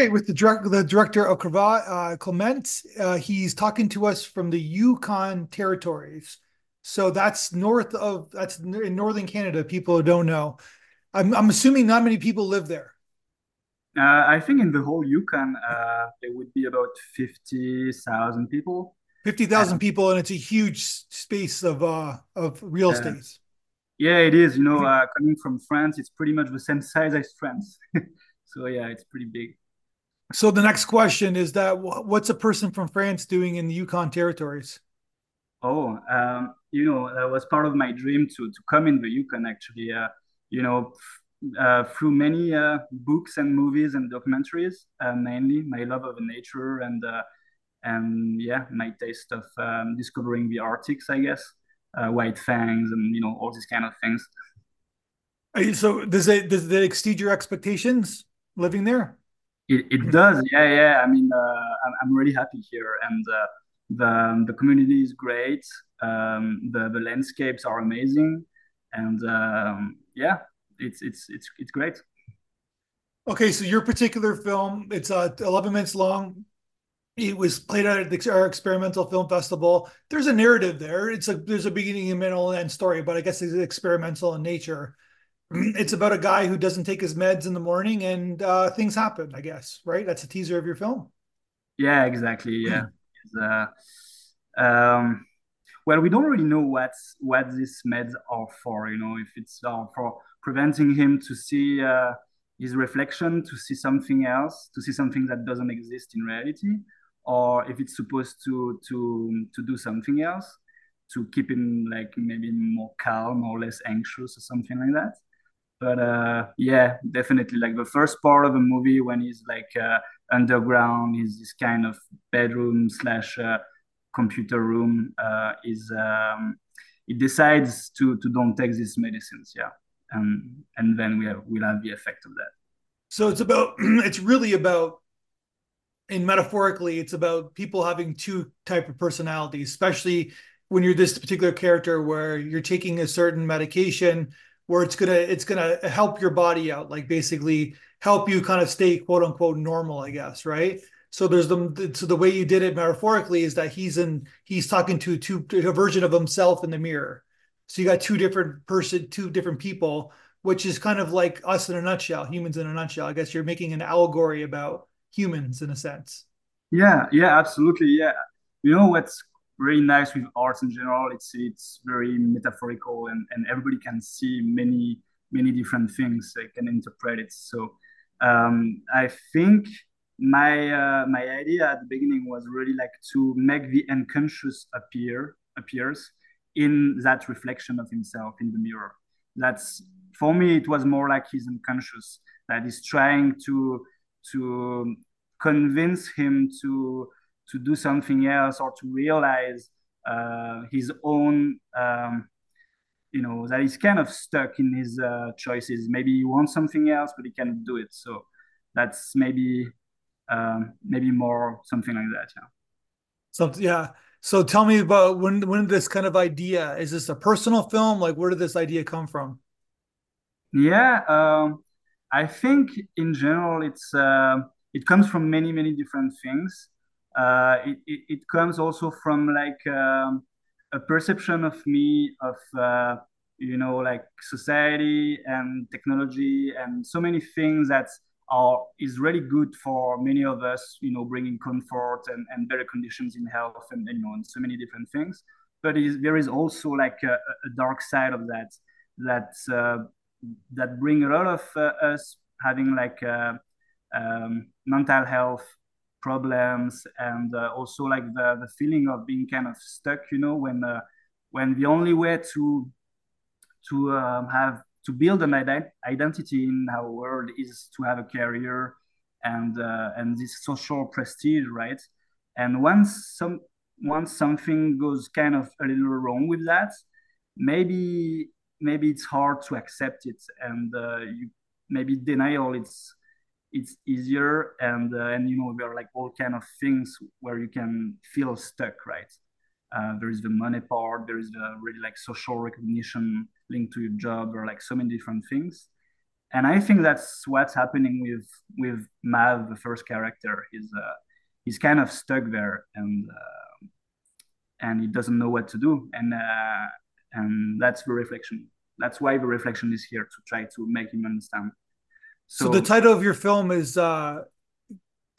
Okay, with the direct the director of Cravate, uh, Clement, uh, he's talking to us from the Yukon territories. So that's north of that's in northern Canada. People who don't know, I'm I'm assuming not many people live there. Uh, I think in the whole Yukon, uh, there would be about fifty thousand people. Fifty thousand people, and it's a huge space of uh of real estate. Yeah, it is. You know, uh, coming from France, it's pretty much the same size as France. so yeah, it's pretty big. So the next question is that what's a person from France doing in the Yukon territories? Oh, um, you know, that was part of my dream to to come in the Yukon. Actually, uh, you know, uh, through many uh, books and movies and documentaries, uh, mainly my love of nature and uh, and yeah, my taste of um, discovering the Arctics, I guess uh, white fangs and you know all these kind of things. So does it does it exceed your expectations living there? It, it does, yeah, yeah. I mean, uh, I'm, I'm really happy here, and uh, the the community is great. Um, the the landscapes are amazing, and um, yeah, it's it's it's it's great. Okay, so your particular film, it's uh, 11 minutes long, it was played at the, our experimental film festival. There's a narrative there. It's a there's a beginning, a middle, and end story, but I guess it's experimental in nature. It's about a guy who doesn't take his meds in the morning, and uh, things happen. I guess right. That's a teaser of your film. Yeah, exactly. Yeah. uh, um, well, we don't really know what what these meds are for. You know, if it's uh, for preventing him to see uh, his reflection, to see something else, to see something that doesn't exist in reality, or if it's supposed to to to do something else to keep him like maybe more calm or less anxious or something like that but uh yeah definitely. Like the first part of the movie when he's like uh, underground is this kind of bedroom slash uh, computer room uh, is um it decides to to don't take these medicines yeah. And and then we have we'll have the effect of that. So it's about it's really about and metaphorically it's about people having two type of personalities especially when you're this particular character where you're taking a certain medication where it's gonna it's gonna help your body out like basically help you kind of stay quote unquote normal i guess right so there's the so the way you did it metaphorically is that he's in he's talking to two a version of himself in the mirror so you got two different person two different people which is kind of like us in a nutshell humans in a nutshell i guess you're making an allegory about humans in a sense. Yeah, yeah, absolutely. Yeah. You know what's really nice with arts in general? It's it's very metaphorical and, and everybody can see many, many different things. They can interpret it. So um, I think my uh, my idea at the beginning was really like to make the unconscious appear appears in that reflection of himself in the mirror. That's for me it was more like his unconscious that is trying to to convince him to to do something else or to realize uh, his own um, you know that he's kind of stuck in his uh, choices. Maybe he wants something else but he can't do it. So that's maybe um, maybe more something like that yeah. So yeah. So tell me about when when this kind of idea is this a personal film? Like where did this idea come from? Yeah um, I think in general it's uh, it comes from many many different things. Uh, it, it, it comes also from like um, a perception of me of uh, you know like society and technology and so many things that are is really good for many of us you know bringing comfort and, and better conditions in health and, and you know and so many different things. But is, there is also like a, a, dark side of that that uh, that bring a lot of uh, us having like uh, um, mental health problems and uh, also like the, the feeling of being kind of stuck you know when when the only way to to um, have to build an ident- identity in our world is to have a career and uh, and this social prestige, right? And once some once something goes kind of a little wrong with that, maybe maybe it's hard to accept it and uh, you maybe denial it's it's easier and uh, and you know there are like all kind of things where you can feel stuck right uh, there is the money part there is the really like social recognition linked to your job or like so many different things and I think that's what's happening with with Mav, the first character. He's uh, he's kind of stuck there, and uh, and he doesn't know what to do, and uh, and that's the reflection. That's why the reflection is here to try to make him understand. So, so the title of your film is uh,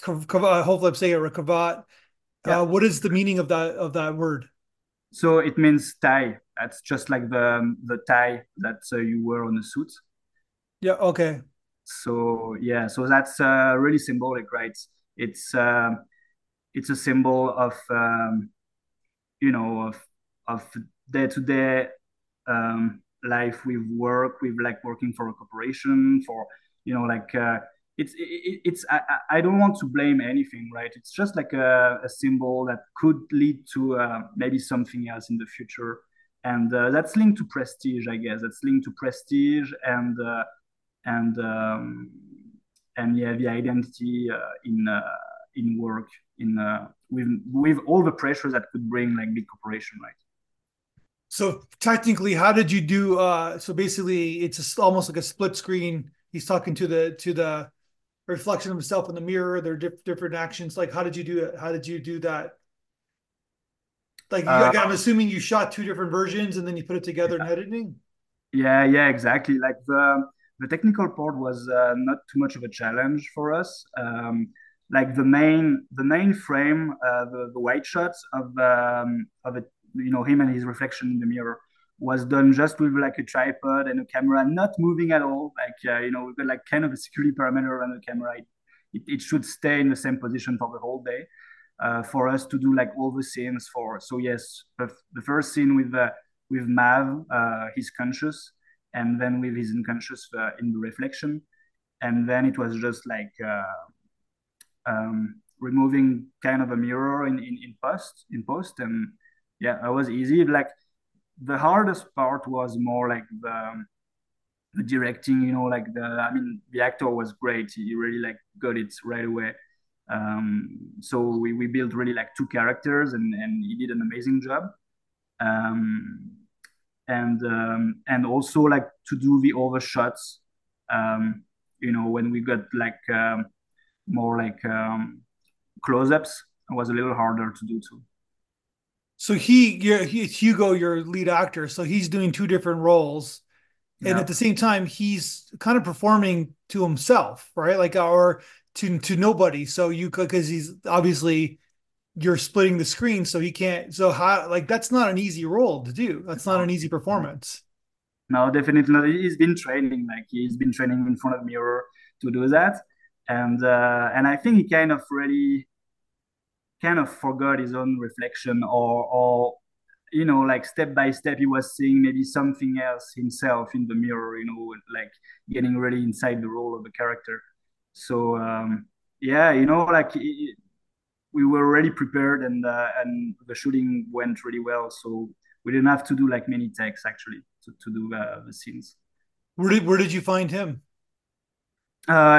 hopefully I'm saying it Kavat. Yeah. Uh, what is the meaning of that of that word? So it means tie. That's just like the the tie that uh, you wear on a suit. Yeah. Okay. So yeah, so that's uh, really symbolic, right? It's uh, it's a symbol of um, you know of of day to day life with work, with like working for a corporation, for you know like uh, it's it, it's I, I don't want to blame anything, right? It's just like a, a symbol that could lead to uh, maybe something else in the future, and uh, that's linked to prestige, I guess. That's linked to prestige and uh, and um, and yeah, the identity uh, in uh, in work in uh, with with all the pressures that could bring like big corporation, right? So technically, how did you do? Uh, so basically, it's almost like a split screen. He's talking to the to the reflection of himself in the mirror. There are diff- different actions. Like, how did you do it? How did you do that? Like, uh, I'm assuming you shot two different versions and then you put it together yeah. in editing. Yeah, yeah, exactly. Like the the technical part was uh, not too much of a challenge for us. Um, like the main the main frame, uh, the, the white shots of um, of it, you know him and his reflection in the mirror was done just with like a tripod and a camera, not moving at all. Like uh, you know we've got like kind of a security perimeter around the camera. It, it, should stay in the same position for the whole day. Uh, for us to do like all the scenes for so yes the, the first scene with uh, with Mav uh, he's conscious and then with his unconscious uh, in the reflection and then it was just like uh, um, removing kind of a mirror in, in, in post in post and yeah it was easy like the hardest part was more like the, the directing you know like the i mean the actor was great. He really like got it right away. Um, so we, we built really like two characters and, and he did an amazing job. Um, and um, and also like to do the overshots um, you know when we got like um, more like um, close-ups was a little harder to do too so he, yeah, he, Hugo, your lead actor. So he's doing two different roles, and at the same time, he's kind of performing to himself, right? Like or to to nobody. So you could because he's obviously you're splitting the screen so he can't so how like that's not an easy role to do. That's not an easy performance. No definitely not. He's been training like he's been training in front of the mirror to do that. And uh and i think he kind of really kind of forgot his own reflection or or you know like step by step he was seeing maybe something else himself in the mirror you know like getting really inside the role of the character. So um yeah you know like it, we were already prepared and uh, and the shooting went really well. So we didn't have to do like many takes actually to, to do uh, the scenes. Where did where did you find him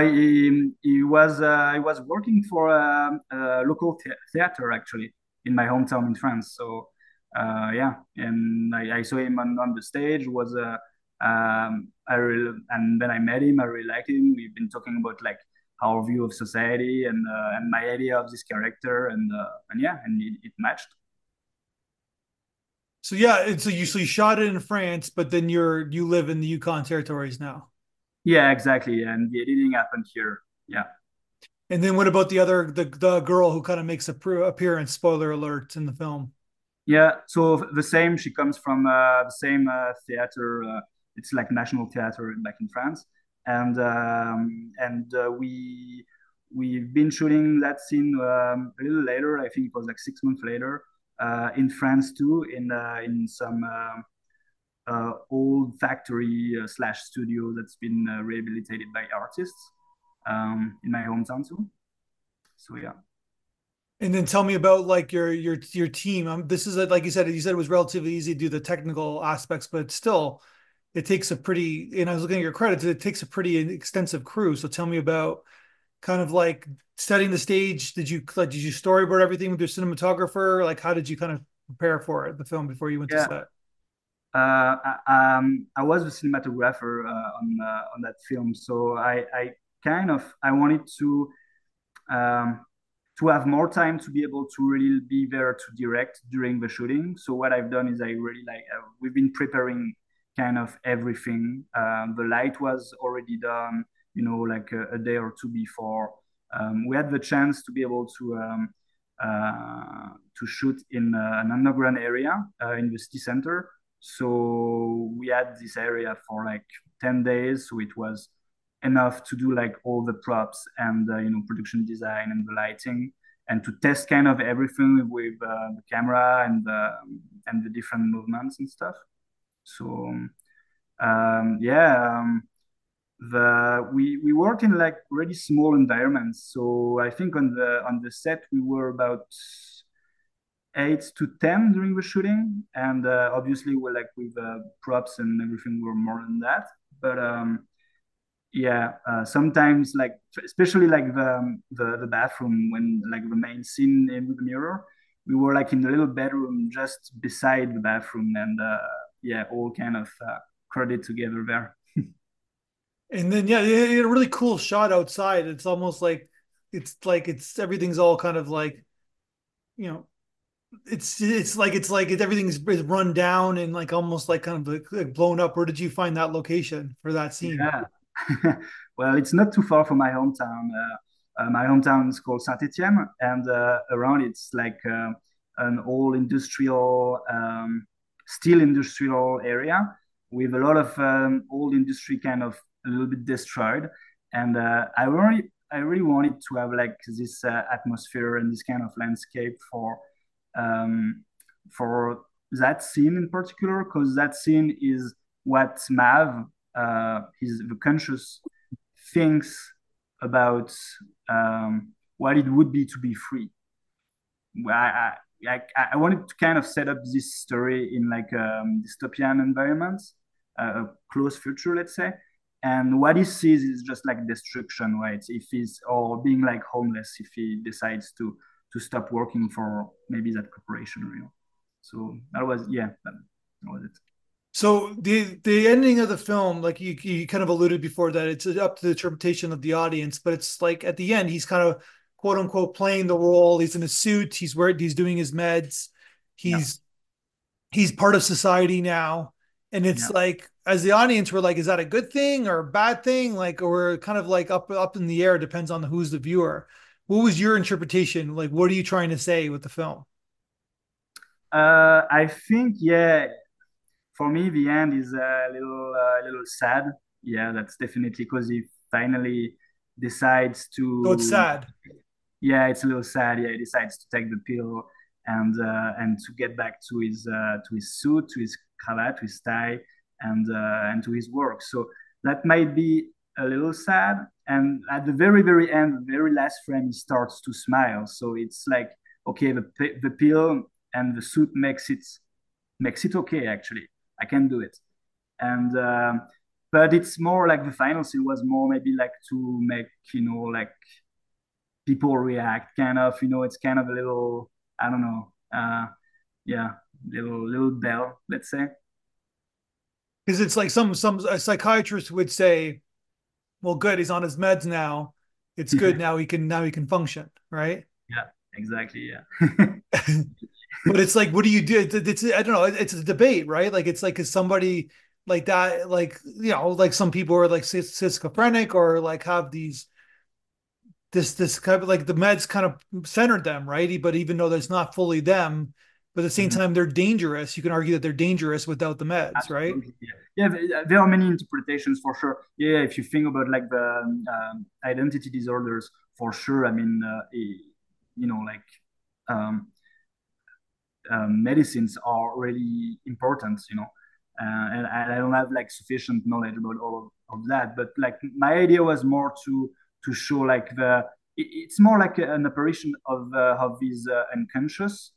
he, he was uh, he was working for a, a local theater actually in my hometown in France. So uh, yeah, and I, I, saw him on, on the stage. Was a uh, um, I really, and then I met him. I really liked him. We've been talking about like our view of society and uh, and my idea of this character, and uh, and yeah, and it, it matched. So yeah, and so you so you shot it in France, but then you're you live in the Yukon territories now. Yeah, exactly. And the editing happened here. Yeah. And then what about the other the the girl who kind of makes a appearance? Spoiler alert in the film. Yeah, so the same. She comes from uh, the same uh, theater. Uh, it's like National Theater back in France, and um, and uh, we we've been shooting that scene um, a little later. I think it was like six months later uh, in France too, in uh, in some um, old factory uh, slash studio that's been uh, rehabilitated by artists um, in my hometown too. So yeah. And then tell me about like your your your team. Um, this is a, like you said. You said it was relatively easy to do the technical aspects, but still, it takes a pretty. And I was looking at your credits. It takes a pretty extensive crew. So tell me about kind of like setting the stage. Did you like, did you storyboard everything with your cinematographer? Like, how did you kind of prepare for it, the film before you went yeah. to set? Uh, I, um, I was a cinematographer uh, on uh, on that film, so I, I kind of I wanted to um, to have more time to be able to really be there to direct during the shooting. So what I've done is I really like uh, we've been preparing kind of everything. Um, the light was already done, you know, like a, a day or two before. Um, we had the chance to be able to um, uh, to shoot in uh, an underground area in the city center. So we had this area for like 10 days. So it was enough to do like all the props and uh, you know production design and the lighting and to test kind of everything with uh, the camera and the and the different movements and stuff so um, yeah um, the we we worked in like really small environments so i think on the on the set we were about eight to ten during the shooting. And uh, obviously we're like with uh, props and everything we're more than that. But um yeah uh, sometimes like especially like the, um, the the bathroom when like the main scene in the mirror we were like in the little bedroom just beside the bathroom. And uh, yeah all kind of uh, crowded together there. And then yeah a really cool shot outside. It's almost like it's like it's everything's all kind of like you know it's it's like it's like everything's run down and like almost like kind of like blown up where did you find that location for that scene yeah well, it's not too far from my hometown. Uh, uh, my hometown is called Saint Etienne, and uh, around it's like uh, an old industrial, um, steel industrial area with a lot of um, old industry kind of a little bit destroyed. And uh, I really, I really wanted to have like this uh, atmosphere and this kind of landscape for um, for that scene in particular, because that scene is what Mav uh, his the conscious thinks about um, what it would be to be free. I, I, I wanted to kind of set up this story in like a um, dystopian environment, uh, a close future, let's say. And what he sees is just like destruction, right? If he's or being like homeless, if he decides to to stop working for maybe that corporation, you know. So that was yeah, that, was it. So the the ending of the film, like you you kind of alluded before that it's up to the interpretation of the audience, but it's like at the end he's kind of quote unquote playing the role. He's in a suit. He's where he's doing his meds. He's yeah. he's part of society now, and it's yeah. like as the audience we're like, is that a good thing or a bad thing? Like, or kind of like up up in the air. Depends on who's the viewer. What was your interpretation? Like, what are you trying to say with the film? Uh, I think yeah for me, the end is a little, uh, little sad. Yeah, that's definitely because he finally decides to. Oh, it's sad. Yeah, it's a little sad. Yeah, he decides to take the pill and uh, and to get back to his uh, to his suit, to his cravat, to his tie, and uh, and to his work. So that might be a little sad. And at the very very end, the very last frame, he starts to smile. So it's like okay, the the pill and the suit makes it makes it okay actually I can do it. And um, but it's more like the final scene was more maybe like to make you know like people react kind of you know it's kind of a little I don't know uh, yeah little little bell let's say because it's like some some a psychiatrist would say well good he's on his meds now it's good now he can now he can function right yeah exactly yeah but it's like, what do you do? It's, I don't know. It's a debate, right? Like, it's like, is somebody like that, like, you know, like some people are like schizophrenic or like have these, this, this kind of like the meds kind of centered them, right? But even though that's not fully them, but at the same mm-hmm. time, they're dangerous. You can argue that they're dangerous without the meds, Absolutely. right? Yeah. yeah, there are many interpretations for sure. Yeah, if you think about like the um, identity disorders, for sure. I mean, uh, you know, like um, um, medicines are really important, you know. Uh, and I, don't have like sufficient knowledge about all of, of, that, but like my idea was more to to show like the it, it's more like an apparition of uh, of these uh, unconscious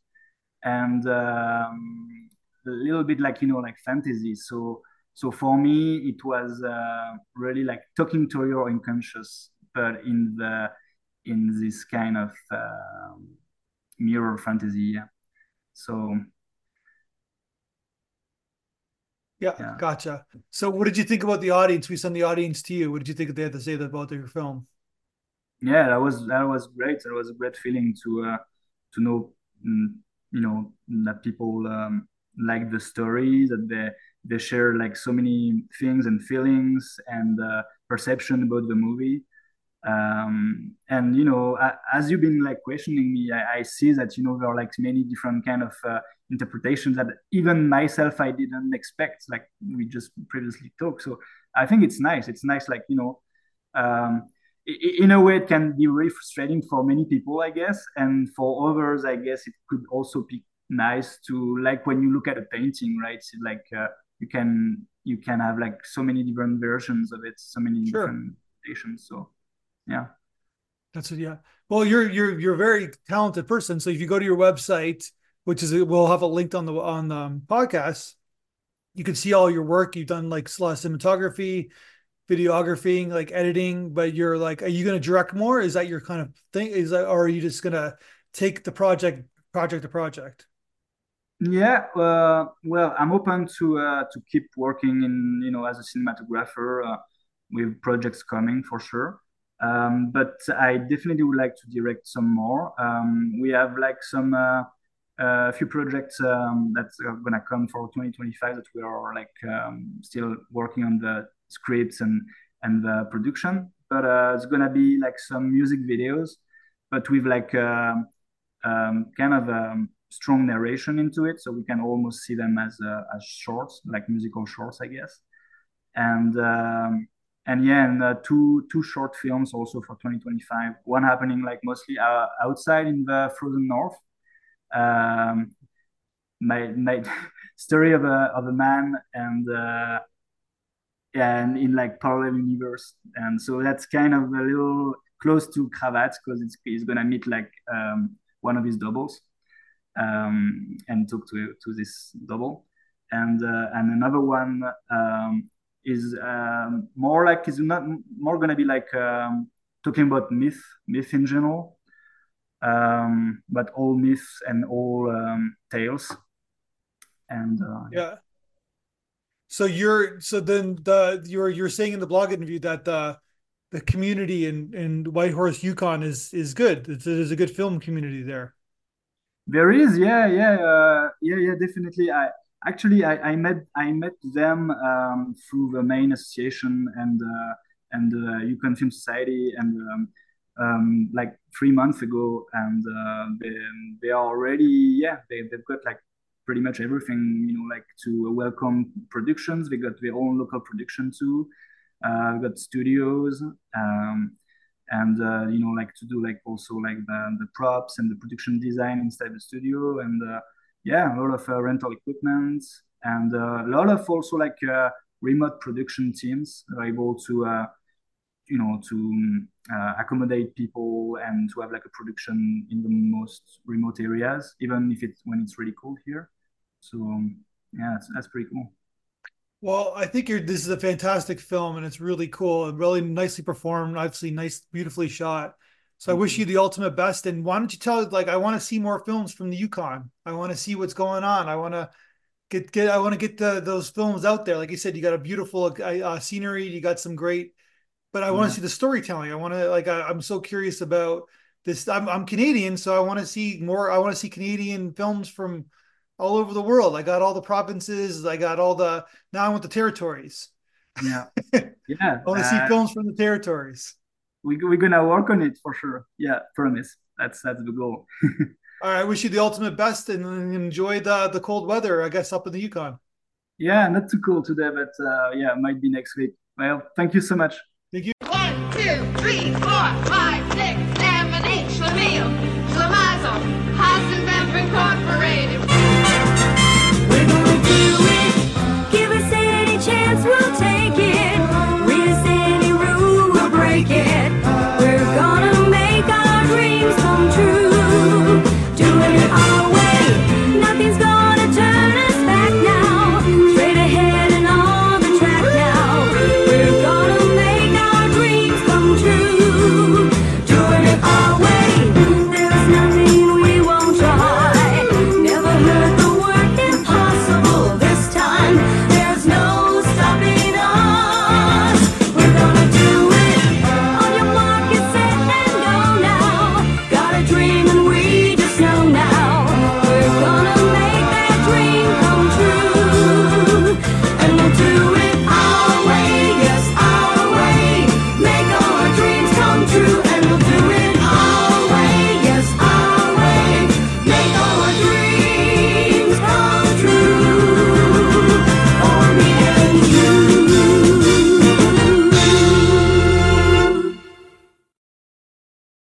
and um, a little bit like you know like fantasy. So so for me it was uh, really like talking to your unconscious, but in the in this kind of um, mirror fantasy. Yeah. So Yeah, yeah, gotcha. So, what did you think about the audience? We sent the audience to you. What did you think they had to say about your film? Yeah, that was that was great. That was a great feeling to uh, to know, mm, you know, that people um, like the story, that they they share like so many things and feelings and uh, perception about the movie. Um, and you know as you've been like questioning me I, I, see that you know there are like many different kind of uh, interpretations that even myself i didn't expect like we just previously talked. So i think it's nice. It's nice like you know um, in a way it can be really frustrating for many people i guess. And for others i guess it could also be nice to like when you look at a painting right it's like uh, you can you can have like so many different versions of it so many sure. different stations so yeah. That's it yeah. Well you're you're you're a very talented person so if you go to your website which is we'll have a linked on the on the podcast you can see all your work. You've done like of cinematography videography like editing but you're like are you going to direct more? Is that your kind of thing? Is that or are you just going to take the project project to project? Yeah uh, well i'm open to uh, to keep working in you know as a cinematographer uh, with projects coming for sure. Um, but I definitely would like to direct some more. Um, we have like some uh, a few projects um, that are gonna come for 2025 that we are like um, still working on the scripts and and the production. But uh, it's gonna be like some music videos, but with like uh, um, kind of um, strong narration into it, so we can almost see them as uh, as shorts, like musical shorts, I guess. And um, and yeah, and uh, two two short films also for 2025. One happening like mostly uh, outside in the frozen north. Um, my my story of a of a man and uh, and in like parallel universe, and so that's kind of a little close to Cravate because it's he's gonna meet like um, one of his doubles um, and talk to to this double, and uh, and another one. Um, is um, more like is not more gonna be like um, talking about myth, myth in general, um, but all myths and all tales. And uh, yeah. So you're so then the you're you're saying in the blog interview that the the community in in Whitehorse, Yukon is is good. It's, there's a good film community there. There is, yeah, yeah, uh, yeah, yeah, definitely. I actually I, I met I met them um, through the main association and uh, and the Yukon Film Society and um, um, like three months ago and uh, they, they are already yeah they, they've got like pretty much everything you know like to welcome productions. They got their own local production too. Uh, got studios um, and uh, you know like to do like also like the, the props and the production design inside the studio. And uh, yeah, a lot of uh, rental equipment and uh, a lot of also like uh, remote production teams are able to, you know, to accommodate people and to have like a production in the most remote areas, even if it's when it's really cold here. So um, yeah, that's, that's pretty cool. Well, I think this is a fantastic film and it's really cool and really nicely performed, obviously nice, beautifully shot. So I wish you the ultimate best. And why don't you tell like I want to see more films from the Yukon. I want to see what's going on. I want to get get I want to get the, those films out there. Like you said, you got a beautiful uh, uh scenery. You got some great, but I want to see the storytelling. I want to like I, am so curious about this. I'm I'm Canadian, so I want to see more. I want to see Canadian films from all over the world. I got all the provinces. I got all the now I want the territories. Yeah, yeah. I want to uh, see films from the territories we, we're gonna work on it for sure. Yeah, promise. That's that's the goal. All right, I wish you the ultimate best and enjoy the the cold weather. I guess up in the Yukon. Yeah, not too cool today, but uh, yeah, might be next week. Well, thank you so much. Thank you. One, two, three, four, five, six, seven, eight, Schlemiel.